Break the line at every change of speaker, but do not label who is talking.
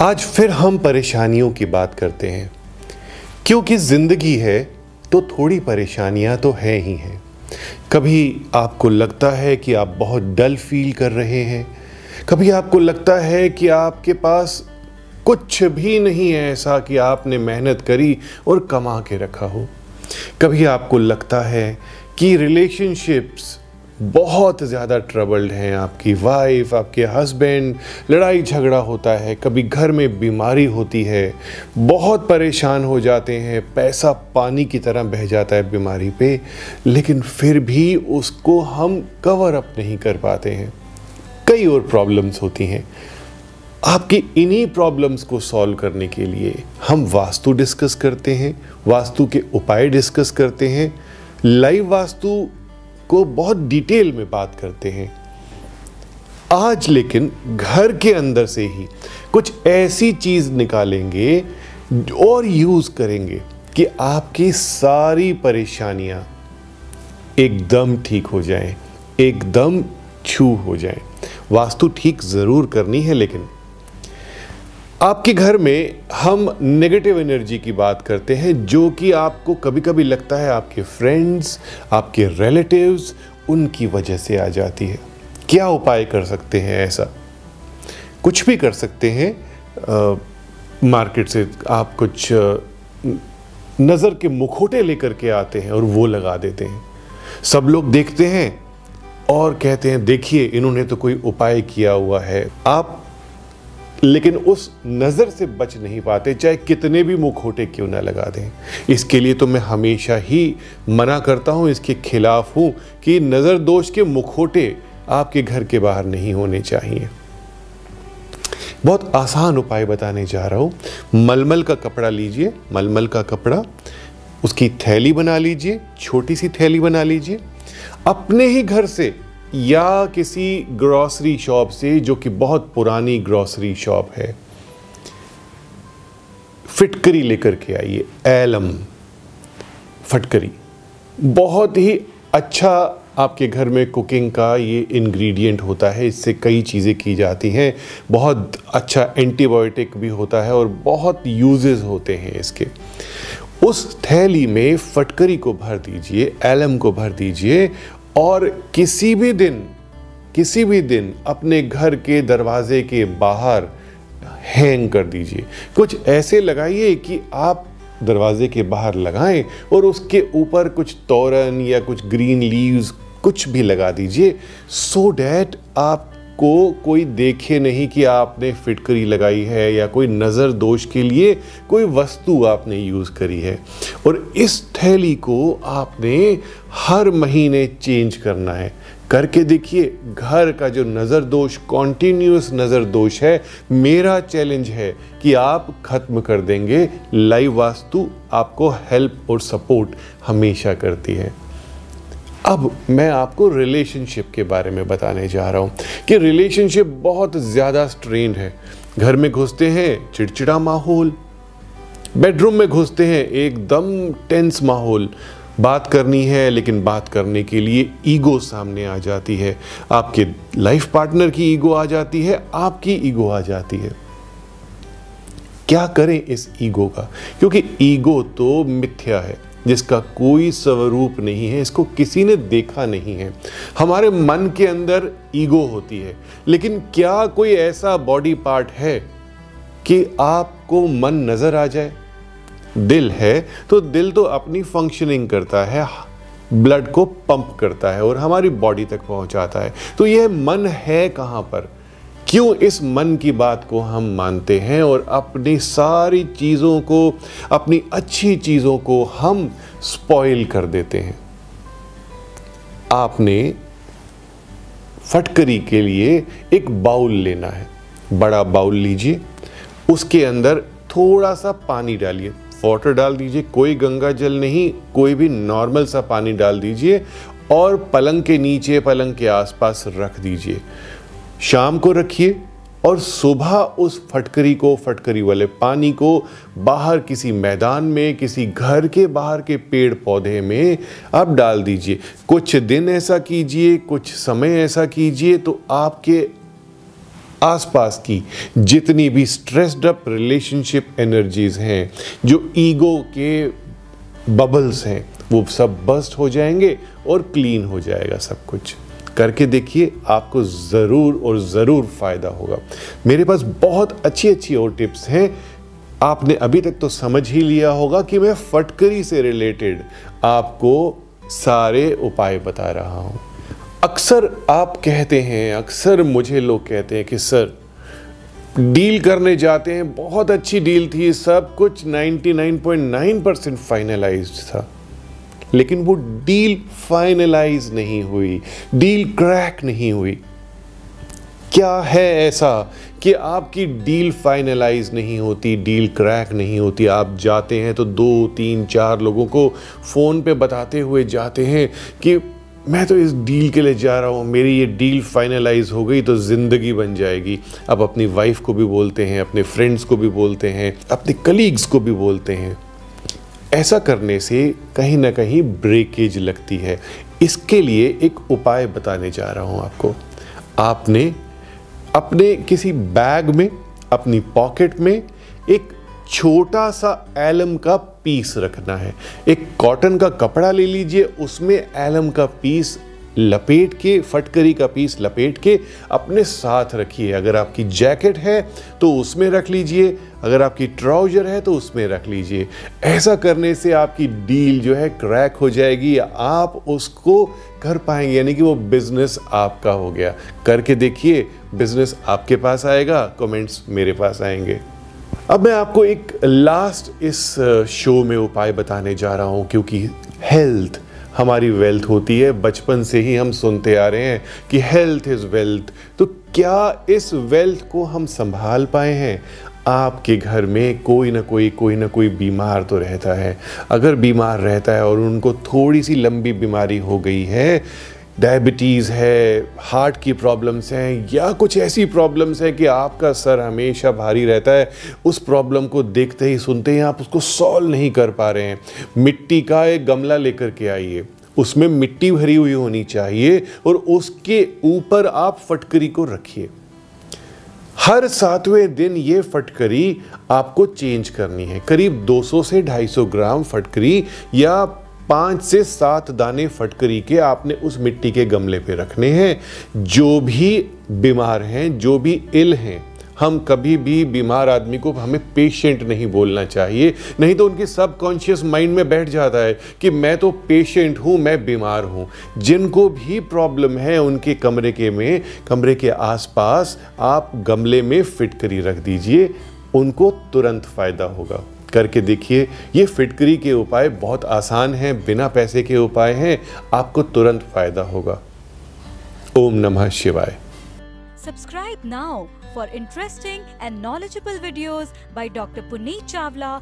आज फिर हम परेशानियों की बात करते हैं। क्योंकि ज़िंदगी है तो थोड़ी परेशानियाँ तो हैं ही हैं। कभी आपको लगता है कि आप बहुत डल फील कर रहे हैं। कभी आपको लगता है कि आपके पास कुछ भी नहीं है ऐसा कि आपने मेहनत करी और कमा के रखा हो। कभी आपको लगता है कि रिलेशनशिप्स बहुत ज़्यादा ट्रबल्ड हैं आपकी वाइफ आपके हस्बैंड लड़ाई झगड़ा होता है, कभी घर में बीमारी होती है, बहुत परेशान हो जाते हैं, पैसा पानी की तरह बह जाता है बीमारी पे, लेकिन फिर भी उसको हम कवर अप नहीं कर पाते हैं। कई और प्रॉब्लम्स होती हैं। आपकी इन्हीं प्रॉब्लम्स को सॉल्व करने के लिए हम वास्तु डिस्कस करते हैं, वास्तु के उपाय डिस्कस करते हैं। लाइव वास्तु को बहुत डिटेल में बात करते हैं आज लेकिन घर के अंदर से ही कुछ ऐसी चीज़ निकालेंगे और यूज़ करेंगे कि आपकी सारी परेशानियाँ एकदम ठीक हो जाएँ, एकदम छू हो जाएँ। वास्तु ठीक ज़रूर करनी है लेकिन आपके घर में हम नेगेटिव एनर्जी की बात करते हैं जो कि आपको कभी कभी लगता है आपके फ्रेंड्स आपके रिलेटिव्स उनकी वजह से आ जाती है। क्या उपाय कर सकते हैं ऐसा? कुछ भी कर सकते हैं। आ, मार्केट से आप कुछ नज़र के मुखोटे लेकर के आते हैं और वो लगा देते हैं। सब लोग देखते हैं और कहते हैं देखिए इन्होंने तो कोई उपाय किया हुआ है। आप लेकिन उस नज़र से बच नहीं पाते, चाहे कितने भी मुखोटे क्यों ना लगा दें। इसके लिए तो मैं हमेशा ही मना करता हूँ, इसके खिलाफ हूँ कि नज़र दोष के मुखोटे आपके घर के बाहर नहीं होने चाहिए। बहुत आसान उपाय बताने जा रहा हूँ। मलमल का कपड़ा लीजिए, मलमल का कपड़ा, उसकी थैली बना लीजिए, छोटी सी थैली बना लीजिए। अपने ही घर से या किसी ग्रॉसरी शॉप से, जो कि बहुत पुरानी ग्रॉसरी शॉप है, फिटकरी लेकर के आइए, एलम, फटकरी। बहुत ही अच्छा आपके घर में कुकिंग का ये इंग्रेडिएंट होता है, इससे कई चीज़ें की जाती हैं। बहुत अच्छा एंटीबायोटिक भी होता है और बहुत यूजेस होते हैं इसके। उस थैली में फटकरी को भर दीजिए, एलम को भर दीजिए और किसी भी दिन, किसी भी दिन अपने घर के दरवाजे के बाहर हैंग कर दीजिए। कुछ ऐसे लगाइए कि आप दरवाजे के बाहर लगाएँ और उसके ऊपर कुछ तोरण या कुछ ग्रीन लीव्स कुछ भी लगा दीजिए सो डैट आप को कोई देखे नहीं कि आपने फिटकरी लगाई है या कोई नज़र दोष के लिए कोई वस्तु आपने यूज़ करी है। और इस थैली को आपने हर महीने चेंज करना है। करके देखिए, घर का जो नज़र दोष कॉन्टीन्यूस नज़र दोष है, मेरा चैलेंज है कि आप ख़त्म कर देंगे। लाइव वास्तु आपको हेल्प और सपोर्ट हमेशा करती है। अब मैं आपको रिलेशनशिप के बारे में बताने जा रहा हूँ कि रिलेशनशिप बहुत ज़्यादा स्ट्रेन है। घर में घुसते हैं, चिड़चिड़ा माहौल बेडरूम में घुसते हैं, एकदम टेंस माहौल। बात करनी है, लेकिन बात करने के लिए ईगो सामने आ जाती है। आपके लाइफ पार्टनर की ईगो आ जाती है, आपकी ईगो आ जाती है। क्या करें इस ईगो का? क्योंकि ईगो तो मिथ्या है। जिसका कोई स्वरूप नहीं है, इसको किसी ने देखा नहीं है। हमारे मन के अंदर ईगो होती है, लेकिन क्या कोई ऐसा बॉडी पार्ट है कि आपको मन नज़र आ जाए? दिल है तो दिल तो अपनी फंक्शनिंग करता है ब्लड को पंप करता है और हमारी बॉडी तक पहुंचाता है। तो यह मन है कहाँ पर? क्यों इस मन की बात को हम मानते हैं और अपनी सारी चीज़ों को, अपनी अच्छी चीज़ों को हम स्पॉइल कर देते हैं? आपने फटकरी के लिए एक बाउल लेना है। बड़ा बाउल लीजिए, उसके अंदर थोड़ा सा पानी डालिए। वाटर डाल दीजिए, कोई गंगा जल नहीं, कोई भी नॉर्मल सा पानी डाल दीजिए और पलंग के नीचे, पलंग के आसपास रख दीजिए। शाम को रखिए और सुबह उस फटकरी को, फटकरी वाले पानी को बाहर किसी मैदान में, किसी घर के बाहर के पेड़ पौधे में आप डाल दीजिए। कुछ दिन ऐसा कीजिए, कुछ समय ऐसा कीजिए तो आपके आसपास की जितनी भी स्ट्रेस्ड अप रिलेशनशिप एनर्जीज हैं, जो ईगो के बबल्स हैं, वो सब बस्ट हो जाएँगे और क्लीन हो जाएगा सब कुछ। करके देखिए आपको ज़रूर और ज़रूर फ़ायदा होगा। मेरे पास बहुत अच्छी अच्छी और टिप्स हैं। आपने अभी तक तो समझ ही लिया होगा कि मैं फटकरी से रिलेटेड आपको सारे उपाय बता रहा हूँ। अक्सर आप कहते हैं, अक्सर मुझे लोग कहते हैं कि, सर, डील करने जाते हैं, बहुत अच्छी डील थी, सब कुछ 99.9 परसेंट फाइनलाइज था। लेकिन वो डील फाइनलाइज नहीं हुई, डील क्रैक नहीं हुई। क्या है ऐसा कि आपकी डील फाइनलाइज नहीं होती, डील क्रैक नहीं होती? आप जाते हैं तो दो, तीन, चार लोगों को फ़ोन पे बताते हुए जाते हैं कि मैं तो इस डील के लिए जा रहा हूँ, मेरी ये डील फाइनलाइज हो गई तो ज़िंदगी बन जाएगी। अब अपनी वाइफ को भी बोलते हैं, अपने फ्रेंड्स को भी बोलते हैं, अपने कलीग्स को भी बोलते हैं। ऐसा करने से कहीं ना कहीं ब्रेकेज लगती है। इसके लिए एक उपाय बताने जा रहा हूँ आपको। आपने अपने किसी बैग में, अपनी पॉकेट में एक छोटा सा एलम का पीस रखना है। एक कॉटन का कपड़ा ले लीजिए, उसमें एलम का पीस लपेट के, फटकरी का पीस लपेट के अपने साथ रखिए। अगर आपकी जैकेट है तो उसमें रख लीजिए। अगर आपकी ट्राउज़र है तो उसमें रख लीजिए। ऐसा करने से आपकी डील जो है, क्रैक हो जाएगी। आप उसको कर पाएँगे, यानी कि वो बिज़नेस आपका हो गया। करके देखिए, बिज़नेस आपके पास आएगा, कमेंट्स मेरे पास आएँगे। अब मैं आपको एक लास्ट इस शो में उपाय बताने जा रहा हूँ, क्योंकि हेल्थ हमारी वेल्थ होती है, बचपन से ही हम सुनते आ रहे हैं कि हेल्थ इज़ वेल्थ तो क्या इस वेल्थ को हम संभाल पाए हैं? आपके घर में कोई ना कोई कोई ना कोई बीमार तो रहता है। अगर बीमार रहता है और उनको थोड़ी सी लंबी बीमारी हो गई है डायबिटीज़ है हार्ट की प्रॉब्लम्स हैं, या कुछ ऐसी प्रॉब्लम्स हैं कि आपका सर हमेशा भारी रहता है, उस प्रॉब्लम को देखते ही सुनते ही आप उसको सॉल्व नहीं कर पा रहे हैं। मिट्टी का एक गमला लेकर के आइए, उसमें मिट्टी भरी हुई होनी चाहिए और उसके ऊपर आप फटकरी को रखिए। हर सातवें दिन ये फटकरी आपको चेंज करनी है, करीब 200 से 250 ग्राम फटकरी या पाँच से सात दाने फटकरी के आपने उस मिट्टी के गमले पे रखने हैं। जो भी बीमार हैं, जो भी इल हैं, हम कभी भी बीमार आदमी को हमें पेशेंट नहीं बोलना चाहिए। नहीं तो उनके सबकॉन्शियस माइंड में बैठ जाता है कि मैं तो पेशेंट हूँ, मैं बीमार हूँ। जिनको भी प्रॉब्लम है उनके कमरे के में, कमरे के आसपास आप गमले में फिट करी रख दीजिए, उनको तुरंत फ़ायदा होगा। करके देखिए, ये फिटकरी के उपाय बहुत आसान हैं, बिना पैसे के उपाय हैं, आपको तुरंत फ़ायदा होगा। ओम नमः शिवाय।
Subscribe now for interesting and knowledgeable videos by doctor Puneet Chawla